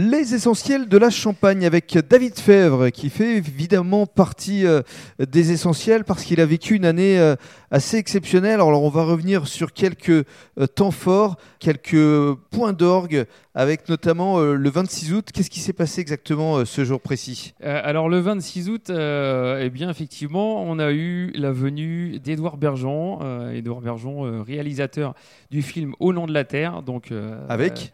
Les essentiels de la Champagne avec David Fèvre qui fait évidemment partie euh, des essentiels parce qu'il a vécu une année euh, assez exceptionnelle. Alors on va revenir sur quelques euh, temps forts, quelques points d'orgue avec notamment le 26 août. Qu'est-ce qui s'est passé exactement ce jour précis? Alors le 26 août, eh bien effectivement, on a eu la venue d'Edouard Bergeon, Édouard Bergeon, réalisateur du film Au nom de la terre, donc avec?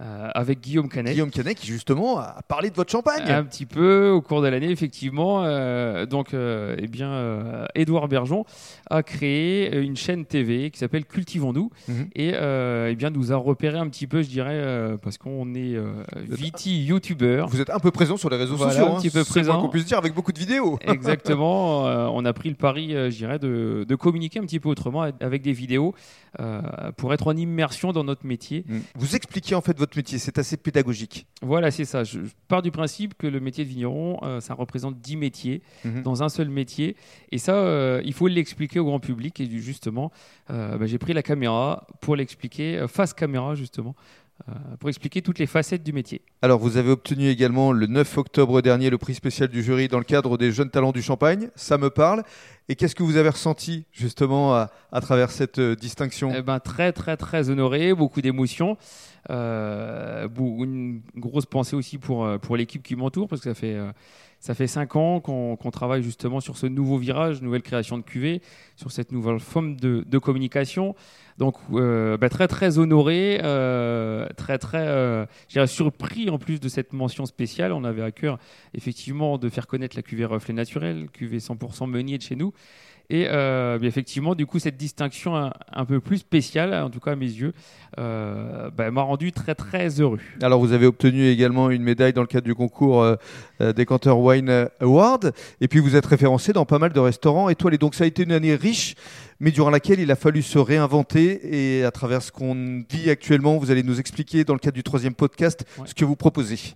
Euh, avec Guillaume Canet. Guillaume Canet qui justement a parlé de votre champagne. Un petit peu au cours de l'année, effectivement. Euh, donc, euh, eh bien, Édouard Bergeon a créé une chaîne TV qui s'appelle Cultivons-nous mhm. et eh bien nous a repéré un petit peu, je dirais, parce qu'on est viti youtubeur. Vous êtes un peu présent sur les réseaux sociaux. Un petit peu présent. qu'on puisse dire avec beaucoup de vidéos. Exactement. on a pris le pari, je dirais, de, de, communiquer un petit peu autrement avec des vidéos pour être en immersion dans notre métier. Mm. Vous expliquez en fait votre métier, c'est assez pédagogique. Voilà, c'est ça. Je, pars du principe que le métier de vigneron, euh, ça représente 10 métiers mhm. dans un seul métier. Et ça, euh, il faut l'expliquer au grand public. Et justement, euh, bah, j'ai pris la caméra pour l'expliquer, face caméra justement, pour expliquer toutes les facettes du métier. Alors, vous avez obtenu également le 9 octobre dernier le prix spécial du jury dans le cadre des Jeunes Talents du Champagne. Ça me parle. Et qu'est-ce que vous avez ressenti justement à, travers cette distinction? Eh ben, Très, très, très honoré, beaucoup d'émotions. Euh, une grosse pensée aussi pour, euh, pour l'équipe qui m'entoure, parce que ça fait, euh, ça fait cinq ans qu'on travaille justement sur ce nouveau virage, nouvelle création de QV, sur cette nouvelle forme de, de communication. Donc bah, très très honoré, très très surpris en plus de cette mention spéciale. On avait à cœur effectivement de faire connaître la QV reflet naturel, QV 100% meunier de chez nous. Et euh, effectivement, du coup, cette distinction un, peu plus spéciale, en tout cas à mes yeux, euh, bah, m'a rendu très très heureux. Alors, vous avez obtenu également une médaille dans le cadre du concours euh, des Cantor Wine Award, et puis vous êtes référencé dans pas mal de restaurants étoilés. Donc, ça a été une année riche, mais durant laquelle il a fallu se réinventer. Et à travers ce qu'on vit actuellement, vous allez nous expliquer dans le cadre du troisième podcast ce que vous proposez.